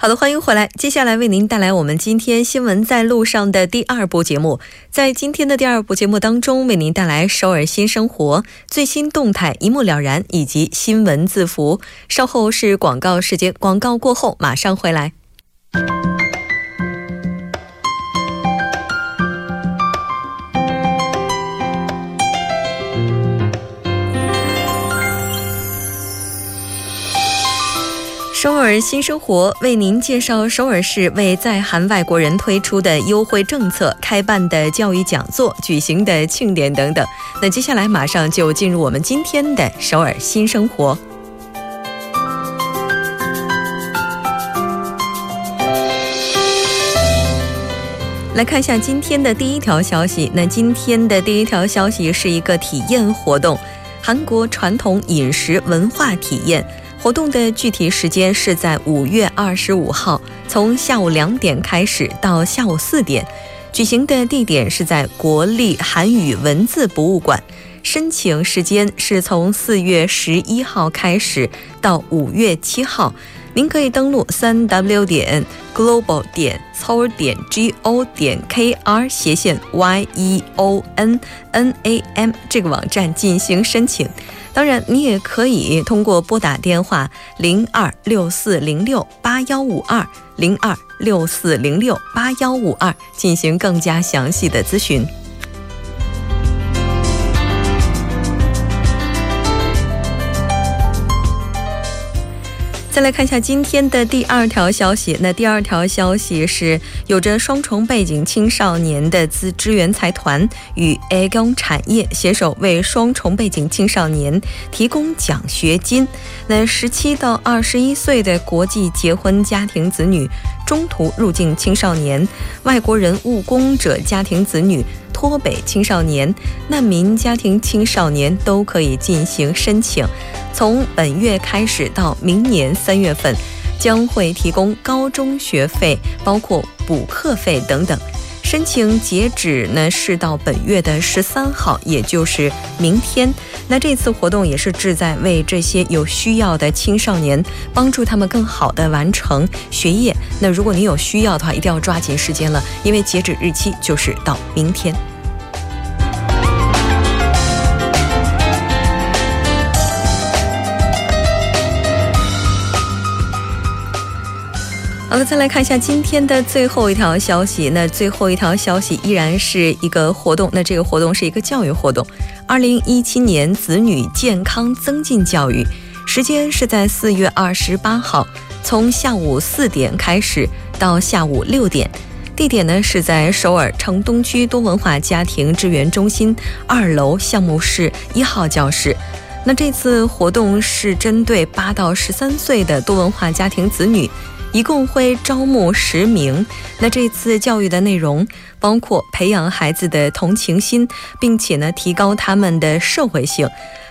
好的，欢迎回来。接下来为您带来我们今天新闻在路上的第二部节目。在今天的第二部节目当中，为您带来首尔新生活最新动态一目了然，以及新闻字符。稍后是广告时间，广告过后马上回来。首尔新生活为您介绍首尔市为在韩外国人推出的优惠政策、开办的教育讲座、举行的庆典等等。那接下来马上就进入我们今天的首尔新生活。来看一下今天的第一条消息。那今天的第一条消息是一个体验活动，韩国传统饮食文化体验。活动的具体时间是在五月二十五号，从下午两点开始到下午四点，举行的地点是在国立韩语文字博物馆。申请时间是从四月十一号开始到五月七号。您可以登录三 w 点 global 点 s o u r 点 g o 点 k r 斜线 y e o n n a m 这个网站进行申请。当然，你也可以通过拨打电话零二六四零六八幺五二零二六四零六八幺五二进行更加详细的咨询。再来看一下今天的第二条消息。那第二条消息是，有着双重背景青少年的资支援财团与 A 工产业携手，为双重背景青少年提供奖学金。那十七到二十一岁的国际结婚家庭子女、中途入境青少年、外国人务工者家庭子女。脱北青少年、难民家庭青少年都可以进行申请。从本月开始到明年三月份，将会提供高中学费，包括补课费等等。申请截止呢是到本月的十三号，也就是明天。那这次活动也是志在为这些有需要的青少年，帮助他们更好的完成学业。那如果你有需要的话，一定要抓紧时间了，因为截止日期就是到明天。好了，再来看一下今天的最后一条消息。那最后一条消息依然是一个活动。那这个活动是一个教育活动，二零一七年子女健康增进教育，时间是在四月二十八号，从下午四点开始到下午六点，地点呢是在首尔城东区多文化家庭支援中心二楼项目室一号教室。那这次活动是针对八到十三岁的多文化家庭子女。一共会招募十名。那这次教育的内容包括培养孩子的同情心，并且呢提高他们的社会性。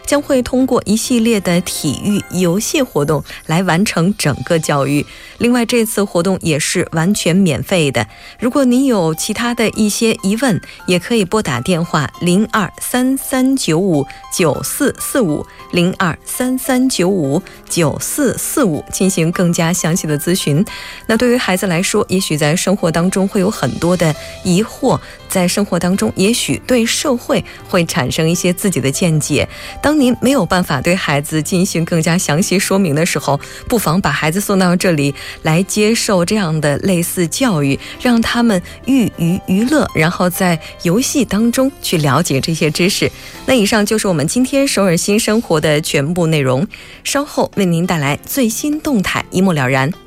将会通过一系列的体育游戏活动来完成整个教育。另外，这次活动也是完全免费的。如果您有其他的一些疑问，也可以拨打电话零二三三九五九四四五零二三三九五九四四五进行更加详细的咨询。那对于孩子来说，也许在生活当中会有很多的疑惑，在生活当中也许对社会会产生一些自己的见解。当您没有办法对孩子进行更加详细说明的时候，不妨把孩子送到这里来接受这样的类似教育，让他们寓于娱乐，然后在游戏当中去了解这些知识。那以上就是我们今天首尔新生活的全部内容，稍后为您带来最新动态，一目了然。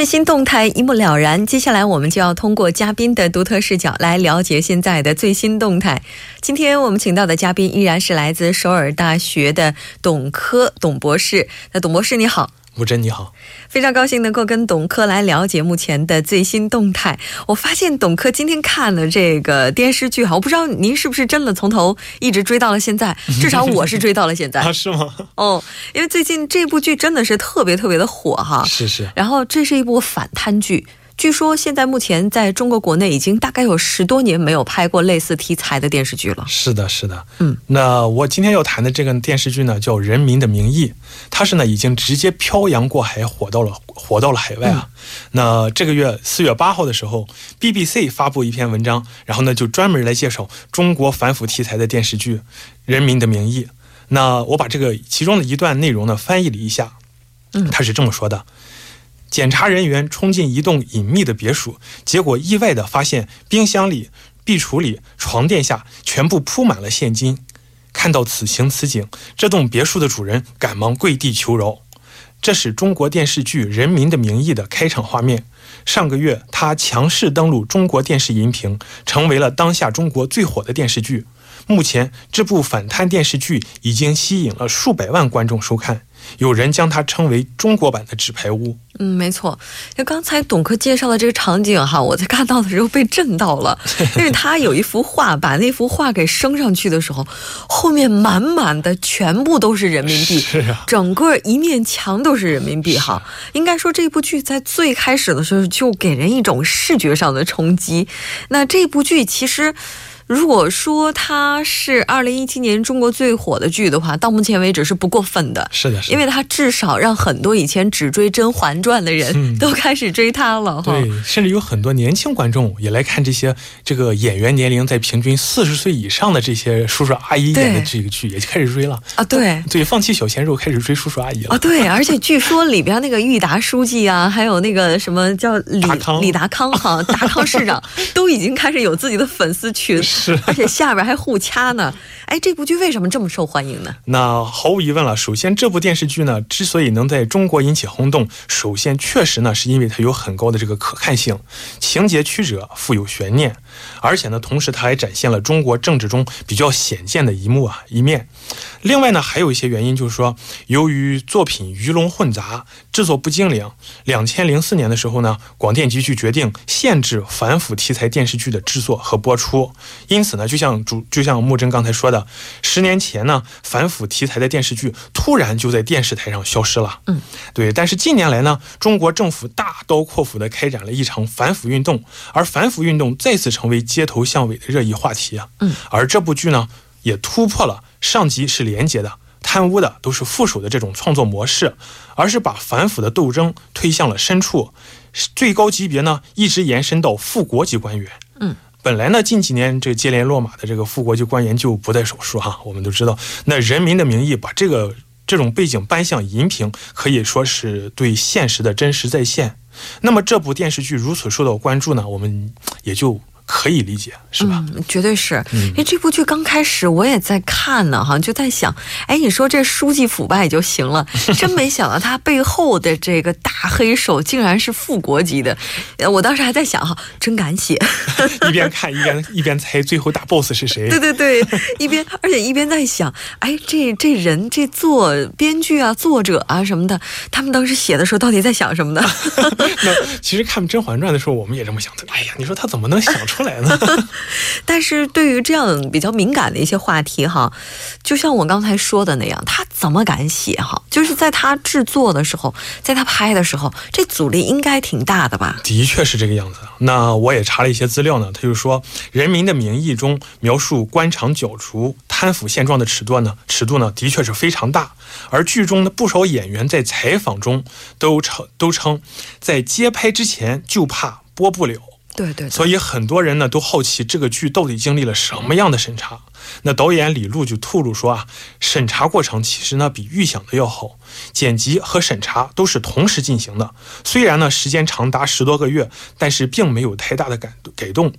最新动态一目了然，接下来我们就要通过嘉宾的独特视角来了解现在的最新动态。今天我们请到的嘉宾依然是来自首尔大学的董科董博士。那董博士你好。吴真你好，非常高兴能够跟董珂来了解目前的最新动态。我发现董珂今天看了这个电视剧哈，我不知道您是不是真的从头一直追到了现在，至少我是追到了现在啊？是吗？哦，因为最近这部剧真的是特别特别的火哈，是是。然后这是一部反贪剧。据说现在目前在中国国内已经大概有十多年没有拍过类似题材的电视剧了。是的，是的，嗯。那我今天要谈的这个电视剧呢，叫《人民的名义》，它是呢已经直接漂洋过海火到了火到了海外啊。那这个月四月八号的时候，BBC 发布一篇文章，然后呢就专门来介绍中国反腐题材的电视剧《人民的名义》。那我把这个其中的一段内容呢翻译了一下，嗯，他是这么说的。检查人员冲进一栋隐秘的别墅，结果意外地发现冰箱里、壁橱里、床垫下全部铺满了现金。看到此情此景，这栋别墅的主人赶忙跪地求饶。这是中国电视剧《人民的名义》的开场画面。上个月，他强势登陆中国电视荧屏，成为了当下中国最火的电视剧。目前，这部反贪电视剧已经吸引了数百万观众收看。有人将它称为中国版的纸牌屋。嗯，没错。就刚才董科介绍的这个场景哈，我在看到的时候被震到了，因为他有一幅画，把那幅画给升上去的时候，后面满满的全部都是人民币，是啊，整个一面墙都是人民币哈。应该说这部剧在最开始的时候就给人一种视觉上的冲击。那这部剧其实。如果说它是二零一七年中国最火的剧的话，到目前为止是不过分的。是的，因为它至少让很多以前只追《甄嬛传》的人都开始追它了。对，甚至有很多年轻观众也来看这些这个演员年龄在平均四十岁以上的这些叔叔阿姨演的这个剧，也开始追了啊！对 对，放弃小鲜肉，开始追叔叔阿姨了啊！对，而且据说里边那个郁达书记啊，还有那个什么叫李李达康哈达康市长，都已经开始有自己的粉丝群。是，而且下边还互掐呢。哎，这部剧为什么这么受欢迎呢？那毫无疑问了，首先这部电视剧呢，之所以能在中国引起轰动，首先确实呢，是因为它有很高的这个可看性，情节曲折，富有悬念，而且呢，同时它还展现了中国政治中比较显见的一幕啊一面。另外呢，还有一些原因，就是说，由于作品鱼龙混杂，制作不精良，两千零四年的时候呢，广电局就决定限制反腐题材电视剧的制作和播出。因此呢，就像主就像木真刚才说的，十年前呢，反腐题材的电视剧突然就在电视台上消失了。嗯，对。但是近年来呢，中国政府大刀阔斧地开展了一场反腐运动，而反腐运动再次成为街头巷尾的热议话题啊。嗯，而这部剧呢，也突破了。上级是廉洁的，贪污的都是副手的这种创作模式，而是把反腐的斗争推向了深处，最高级别呢一直延伸到副国级官员。嗯，本来呢近几年这接连落马的这个副国级官员就不在少数哈，我们都知道，那《人民的名义》把这个这种背景搬向荧屏，可以说是对现实的真实再现。那么这部电视剧如此受到关注呢，我们也就。可以理解，是吧？嗯，绝对是。因为这部剧刚开始我也在看呢，哈，就在想，哎，你说这书记腐败就行了，真没想到他背后的这个大黑手竟然是副国级的。我当时还在想，哈，真敢写。一边看一边一边猜，最后大 boss 是谁？对对对，一边而且一边在想，哎，这这人这做编剧啊、作者啊什么的，他们当时写的时候到底在想什么呢？那其实看《甄嬛传》的时候，我们也这么想的。哎呀，你说他怎么能想出？出来呢？但是对于这样比较敏感的一些话题哈，就像我刚才说的那样，他怎么敢写哈？就是在他制作的时候，在他拍的时候，这阻力应该挺大的吧？的确是这个样子。那我也查了一些资料呢，他就说《人民的名义》中描述官场剿除、贪腐现状的尺度呢，尺度呢的确是非常大。而剧中的不少演员在采访中都称都称，在接拍之前就怕播不了。对对，所以很多人呢都好奇这个剧到底经历了什么样的审查。那导演李路就透露说啊，审查过程其实呢比预想的要好，剪辑和审查都是同时进行的。虽然呢时间长达十多个月，但是并没有太大的改改动。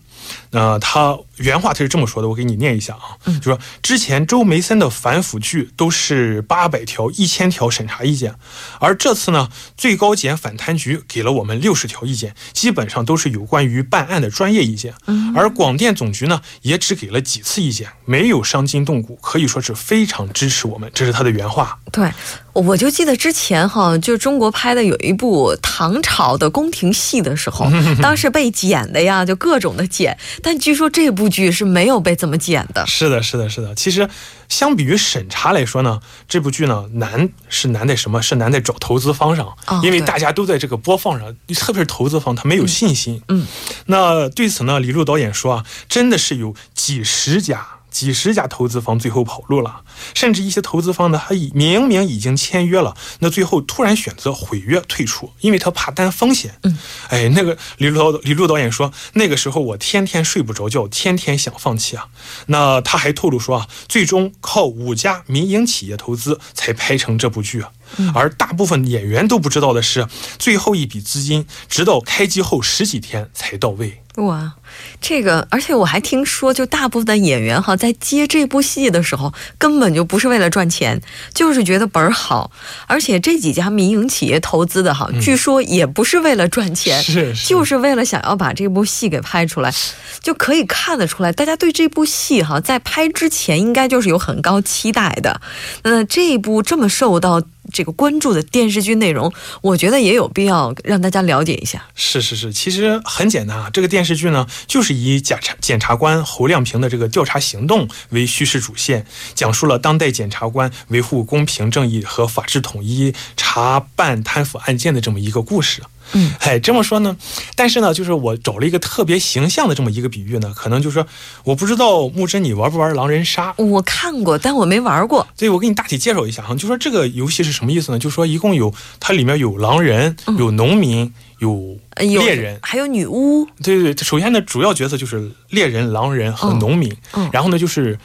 那他原话他是这么说的，我给你念一下啊，就说之前周梅森的反腐剧都是八百条、一千条审查意见，而这次呢，最高检反贪局给了我们六十条意见，基本上都是有关于办案的专业意见，而广电总局呢，也只给了几次意见，没有伤筋动骨，可以说是非常支持我们，这是他的原话。对。我就记得之前哈，就中国拍的有一部唐朝的宫廷戏的时候，当时被剪的呀，就各种的剪。但据说这部剧是没有被怎么剪的。是的，是的，是的。其实相比于审查来说呢，这部剧呢难是难在什么？是难在找投资方上，因为大家都在这个播放上，特别是投资方，他没有信心。嗯。那对此呢，李路导演说啊，真的是有几十家。几十家投资方最后跑路了，甚至一些投资方呢，他已明明已经签约了，那最后突然选择毁约退出，因为他怕担风险。嗯，哎，那个李路导李路导演说，那个时候我天天睡不着觉，天天想放弃啊。那他还透露说啊，最终靠五家民营企业投资才拍成这部剧啊。而大部分演员都不知道的是，最后一笔资金直到开机后十几天才到位。哇，这个，而且我还听说，就大部分的演员哈，在接这部戏的时候，根本就不是为了赚钱，就是觉得本儿好。而且这几家民营企业投资的哈，据说也不是为了赚钱，是，就是为了想要把这部戏给拍出来，就可以看得出来，大家对这部戏哈，在拍之前应该就是有很高期待的。那这一部这么受到。这个关注的电视剧内容，我觉得也有必要让大家了解一下。是是是，其实很简单啊，这个电视剧呢，就是以检察检察官侯亮平的这个调查行动为叙事主线，讲述了当代检察官维护公平正义和法治统一、查办贪腐案件的这么一个故事。嗯，哎，这么说呢，但是呢，就是我找了一个特别形象的这么一个比喻呢，可能就是说，我不知道木真你玩不玩狼人杀？我看过，但我没玩过。所以我给你大体介绍一下哈，就说这个游戏是什么意思呢？就说一共有它里面有狼人，有农民，有猎人，还有女巫。对对对，首先呢，主要角色就是猎人、狼人和农民。嗯，然后呢，就是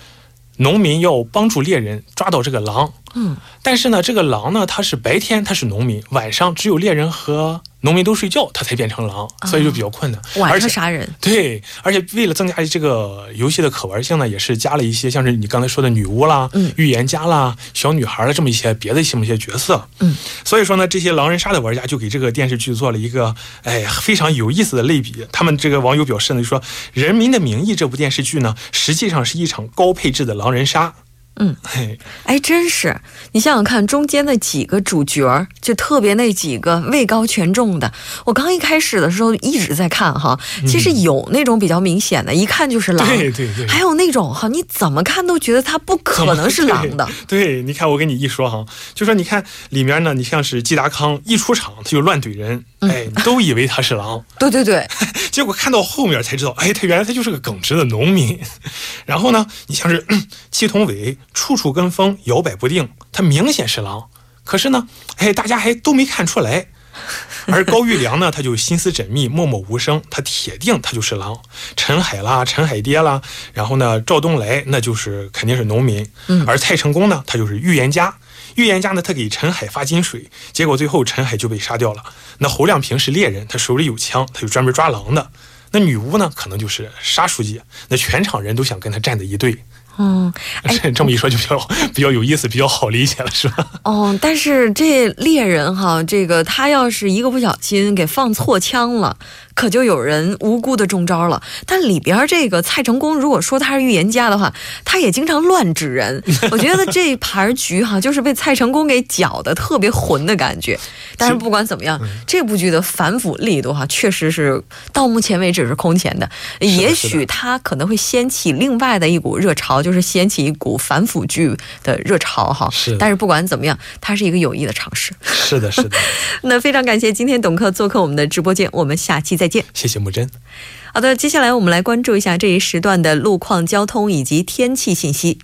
农民要帮助猎人抓到这个狼。嗯，但是呢，这个狼呢，它是白天它是农民，晚上只有猎人和。农民都睡觉，他才变成狼，所以就比较困难。晚上杀人，对，而且为了增加这个游戏的可玩性呢，也是加了一些像是你刚才说的女巫啦、预言家啦、小女孩的这么一些别的这么一些角色。嗯，所以说呢，这些狼人杀的玩家就给这个电视剧做了一个哎非常有意思的类比。他们这个网友表示呢，就说《人民的名义》这部电视剧呢，实际上是一场高配置的狼人杀。嗯，哎，真是，你想想看，中间那几个主角，就特别那几个位高权重的。我刚一开始的时候一直在看哈，其实有那种比较明显的，一看就是狼，对对对，还有那种哈，你怎么看都觉得他不可能是狼的。对，你看我跟你一说哈，就说你看里面呢，你像是季达康一出场他就乱怼人，哎，都以为他是狼。对对对，结果看到后面才知道，哎，他原来他就是个耿直的农民。然后呢，你像是 戚同伟。处处跟风，摇摆不定，他明显是狼。可是呢，哎，大家还都没看出来。而高育良呢，他就心思缜密，默默无声，他铁定他就是狼。陈海啦，陈海爹啦，然后呢，赵东来那就是肯定是农民。嗯。而蔡成功呢，他就是预言家。预言家呢，他给陈海发金水，结果最后陈海就被杀掉了。那侯亮平是猎人，他手里有枪，他就专门抓狼的。那女巫呢，可能就是沙书记。那全场人都想跟他站在一队。嗯，这么一说就比较 比较有意思，比较好理解了，是吧？哦，但是这猎人哈，这个他要是一个不小心给放错枪了，可就有人无辜的中招了。但里边这个蔡成功，如果说他是预言家的话，他也经常乱指人。我觉得这盘局哈，就是被蔡成功给搅的特别混的感觉。但是不管怎么样，这部剧的反腐力度哈，确实是到目前为止是空前的。也许他可能会掀起另外的一股热潮，就是掀起一股反腐剧的热潮哈。是。但是不管怎么样，它是一个有益的尝试。是的，是的。那非常感谢今天董克做客我们的直播间，我们下期再见。谢谢木真。好的，接下来我们来关注一下这一时段的路况、交通以及天气信息。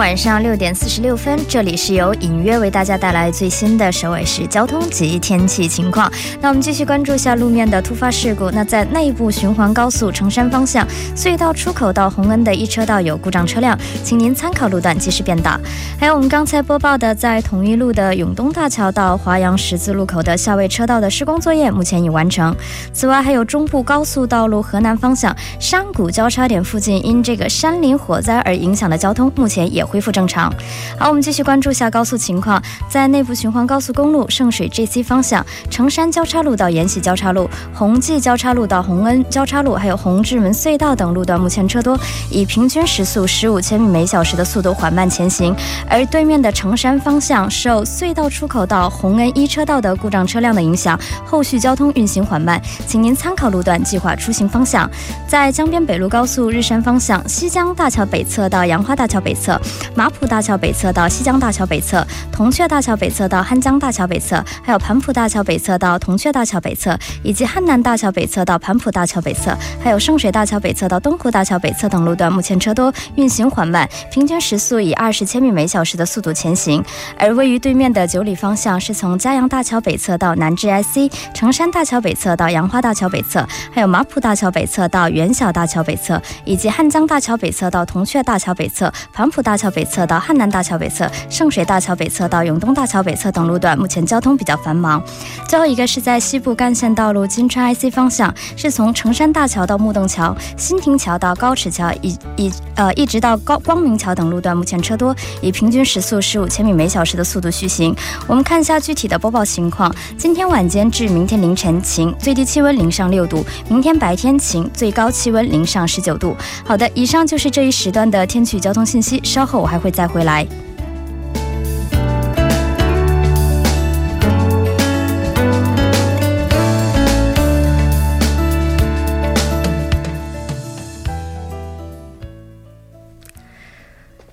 晚上六点四十六分，这里是由隐约为大家带来最新的首尾市交通及天气情况。那我们继续关注一下路面的突发事故。那在内部循环高速成山方向隧道出口到洪恩的一车道有故障车辆，请您参考路段及时变道。还有我们刚才播报的，在同一路的永东大桥到华阳十字路口的下位车道的施工作业目前已完成。此外，还有中部高速道路河南方向山谷交叉点附近因这个山林火灾而影响的交通，目前。也恢复正常。好，我们继续关注下高速情况。在内部循环高速公路圣水 GC 方向，成山交叉路到延禧交叉路、宏济交叉路到洪恩交叉路，还有红志门隧道等路段，目前车多，以平均时速十五千米每小时的速度缓慢前行。而对面的成山方向，受隧道出口到洪恩一车道的故障车辆的影响，后续交通运行缓慢，请您参考路段计划出行方向。在江边北路高速日山方向，西江大桥北侧到杨花大桥北侧。马浦大桥北侧到西江大桥北侧，铜雀大桥北侧到汉江大桥北侧，还有盘浦大桥北侧到铜雀大桥北侧，以及汉南大桥北侧到盘浦大桥北侧，还有圣水大桥北侧到东湖大桥北侧等路段，目前车多，运行缓慢，平均时速以二十千米每小时的速度前行。而位于对面的九里方向，是从嘉阳大桥北侧到南至 IC，成山大桥北侧到杨花大桥北侧，还有马浦大桥北侧到元小大桥北侧，以及汉江大桥北侧到铜雀大桥北侧，盘浦大。桥北侧到汉南大桥北侧、圣水大桥北侧到永东大桥北侧等路段，目前交通比较繁忙。最后一个是在西部干线道路金川 IC 方向，是从成山大桥到木洞桥、新亭桥到高尺桥，以以呃一直到高光明桥等路段，目前车多，以平均时速十五千米每小时的速度续行。我们看一下具体的播报情况：今天晚间至明天凌晨晴，最低气温零上六度；明天白天晴，最高气温零上十九度。好的，以上就是这一时段的天气交通信息。稍后还会再回来。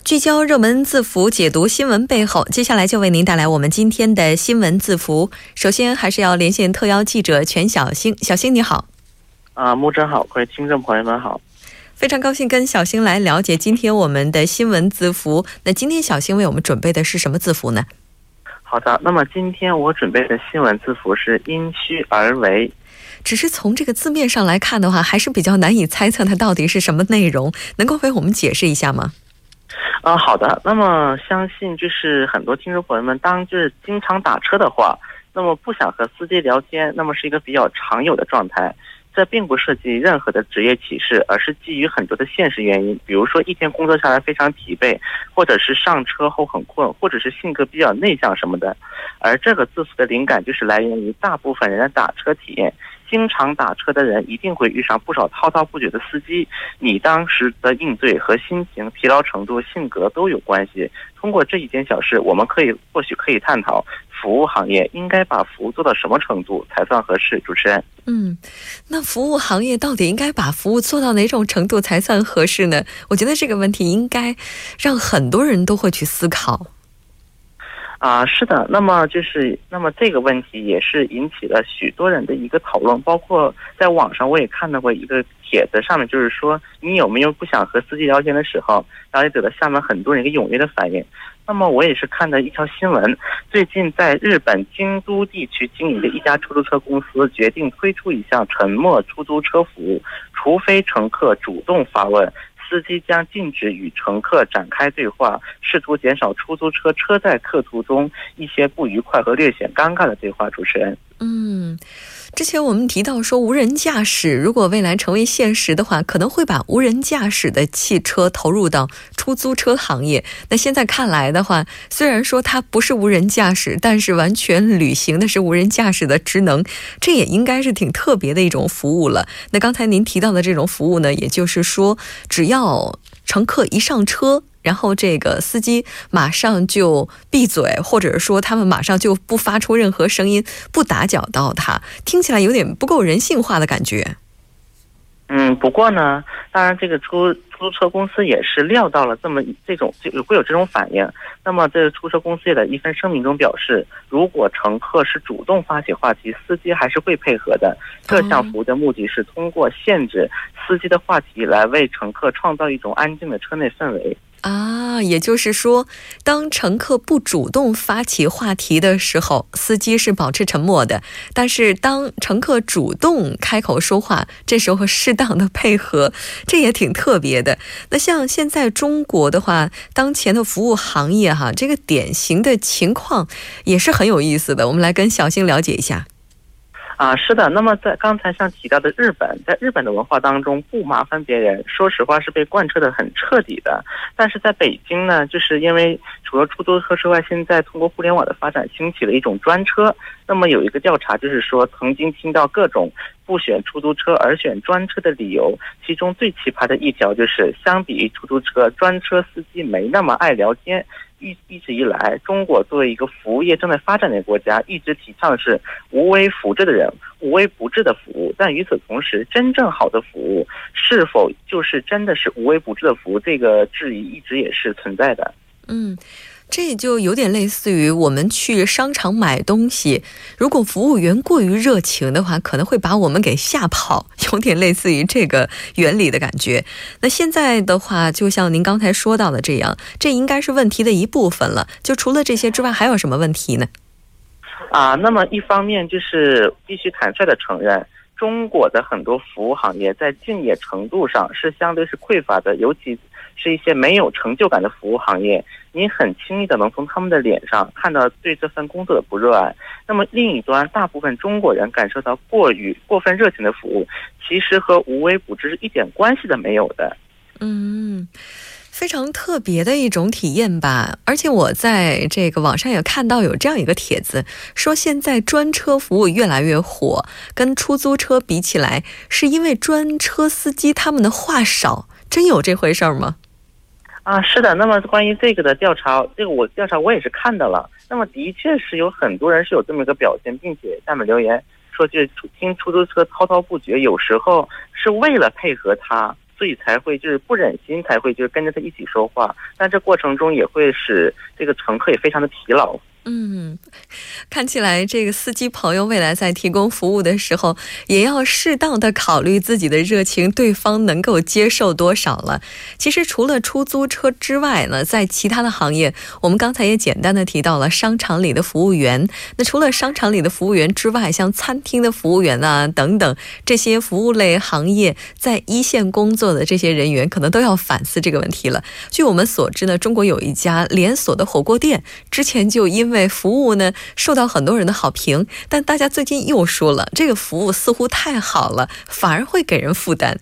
聚焦热门字符，解读新闻背后。接下来就为您带来我们今天的新闻字符。首先，还是要连线特邀记者全小星。小星你好。啊，木真好，各位听众朋友们好。非常高兴跟小新来了解今天我们的新闻字符。那今天小新为我们准备的是什么字符呢？好的，那么今天我准备的新闻字符是因虚而为。只是从这个字面上来看的话，还是比较难以猜测它到底是什么内容。能够为我们解释一下吗？啊，好的。那么相信就是很多听众朋友们，当就是经常打车的话，那么不想和司机聊天，那么是一个比较常有的状态。这并不涉及任何的职业歧视，而是基于很多的现实原因，比如说一天工作下来非常疲惫，或者是上车后很困，或者是性格比较内向什么的。而这个字符的灵感就是来源于大部分人的打车体验。经常打车的人一定会遇上不少滔滔不绝的司机，你当时的应对和心情、疲劳程度、性格都有关系。通过这一件小事，我们可以或许可以探讨服务行业应该把服务做到什么程度才算合适。主持人，嗯，那服务行业到底应该把服务做到哪种程度才算合适呢？我觉得这个问题应该让很多人都会去思考。啊，是的，那么就是，那么这个问题也是引起了许多人的一个讨论，包括在网上我也看到过一个帖子，上面就是说，你有没有不想和司机聊天的时候，然后也得到下面很多人一个踊跃的反应。那么我也是看到一条新闻，最近在日本京都地区经营的一家出租车公司决定推出一项沉默出租车服务，除非乘客主动发问。司机将禁止与乘客展开对话，试图减少出租车车载客途中一些不愉快和略显尴尬的对话。主持人，嗯。之前我们提到说，无人驾驶如果未来成为现实的话，可能会把无人驾驶的汽车投入到出租车行业。那现在看来的话，虽然说它不是无人驾驶，但是完全履行的是无人驾驶的职能，这也应该是挺特别的一种服务了。那刚才您提到的这种服务呢，也就是说，只要乘客一上车。然后这个司机马上就闭嘴，或者是说他们马上就不发出任何声音，不打搅到他，听起来有点不够人性化的感觉。嗯，不过呢，当然这个出出租车公司也是料到了这么这种就会有这种反应。那么这个出租车公司也的一份声明中表示，如果乘客是主动发起话题，司机还是会配合的。这项服务的目的是通过限制司机的话题来为乘客创造一种安静的车内氛围。啊，也就是说，当乘客不主动发起话题的时候，司机是保持沉默的；但是当乘客主动开口说话，这时候适当的配合，这也挺特别的。那像现在中国的话，当前的服务行业哈，这个典型的情况也是很有意思的。我们来跟小新了解一下。啊，是的。那么在刚才像提到的日本，在日本的文化当中，不麻烦别人，说实话是被贯彻的很彻底的。但是在北京呢，就是因为除了出租车之外，现在通过互联网的发展，兴起了一种专车。那么有一个调查，就是说曾经听到各种不选出租车而选专车的理由，其中最奇葩的一条就是，相比于出租车，专车司机没那么爱聊天。一一直以来，中国作为一个服务业正在发展的国家，一直提倡的是无微不至的人、无微不至的服务。但与此同时，真正好的服务是否就是真的是无微不至的服务？这个质疑一直也是存在的。嗯。这就有点类似于我们去商场买东西，如果服务员过于热情的话，可能会把我们给吓跑，有点类似于这个原理的感觉。那现在的话，就像您刚才说到的这样，这应该是问题的一部分了。就除了这些之外，还有什么问题呢？啊，那么一方面就是必须坦率的承认，中国的很多服务行业在敬业程度上是相对是匮乏的，尤其。是一些没有成就感的服务行业，你很轻易的能从他们的脸上看到对这份工作的不热爱。那么另一端，大部分中国人感受到过于过分热情的服务，其实和无微不至是一点关系都没有的。嗯，非常特别的一种体验吧。而且我在这个网上也看到有这样一个帖子，说现在专车服务越来越火，跟出租车比起来，是因为专车司机他们的话少，真有这回事儿吗？啊，是的。那么关于这个的调查，这个我调查我也是看到了。那么的确是有很多人是有这么一个表现，并且下面留言说，就是听出租车滔滔不绝，有时候是为了配合他，所以才会就是不忍心才会就是跟着他一起说话。但这过程中也会使这个乘客也非常的疲劳。嗯，看起来这个司机朋友未来在提供服务的时候，也要适当的考虑自己的热情，对方能够接受多少了。其实除了出租车之外呢，在其他的行业，我们刚才也简单的提到了商场里的服务员。那除了商场里的服务员之外，像餐厅的服务员啊等等这些服务类行业，在一线工作的这些人员，可能都要反思这个问题了。据我们所知呢，中国有一家连锁的火锅店，之前就因为对服务呢，受到很多人的好评，但大家最近又说了，这个服务似乎太好了，反而会给人负担。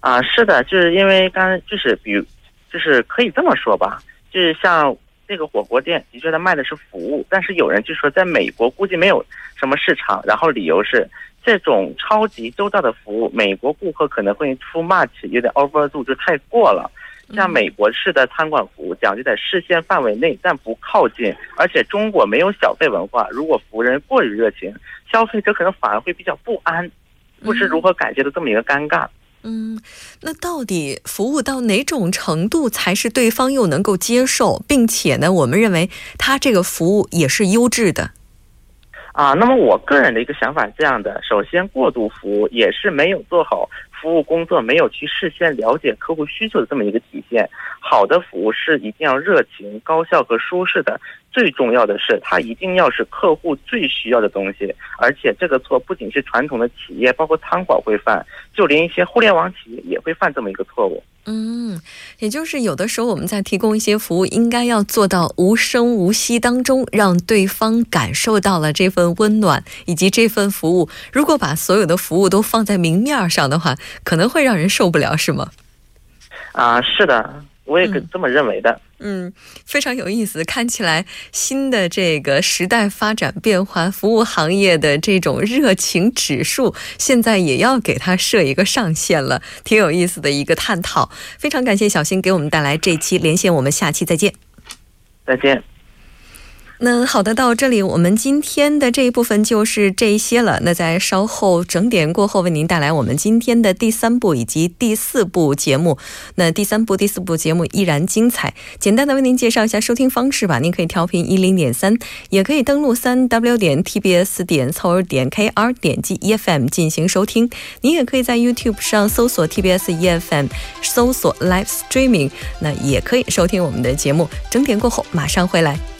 啊，是的，就是因为刚就是比如，就是可以这么说吧，就是像这个火锅店，的确他卖的是服务，但是有人就说在美国估计没有什么市场，然后理由是这种超级周到的服务，美国顾客可能会 too much，有点 overdo，，就太过了。像美国式的餐馆服务，讲究在视线范围内，但不靠近。而且中国没有小费文化，如果服务人过于热情，消费者可能反而会比较不安，不知如何感觉的这么一个尴尬。嗯，那到底服务到哪种程度才是对方又能够接受，并且呢，我们认为他这个服务也是优质的？啊，那么我个人的一个想法是这样的：首先，过度服务也是没有做好。服务工作没有去事先了解客户需求的这么一个体现。好的服务是一定要热情、高效和舒适的。最重要的是，它一定要是客户最需要的东西。而且这个错不仅是传统的企业，包括餐馆会犯，就连一些互联网企业也会犯这么一个错误。嗯，也就是有的时候我们在提供一些服务，应该要做到无声无息当中，让对方感受到了这份温暖以及这份服务。如果把所有的服务都放在明面上的话，可能会让人受不了，是吗？啊，是的，我也这么认为的。嗯，非常有意思。看起来新的这个时代发展变化，服务行业的这种热情指数，现在也要给它设一个上限了，挺有意思的一个探讨。非常感谢小新给我们带来这期连线，我们下期再见。再见。那好的，到这里我们今天的这一部分就是这一些了。那在稍后整点过后，为您带来我们今天的第三部以及第四部节目。那第三部、第四部节目依然精彩。简单的为您介绍一下收听方式吧。您可以调频一零点三，也可以登录三 w 点 tbs 点凑尔点 kr，点击 efm 进行收听。您也可以在 YouTube 上搜索 TBS EFM，搜索 Live Streaming，那也可以收听我们的节目。整点过后马上回来。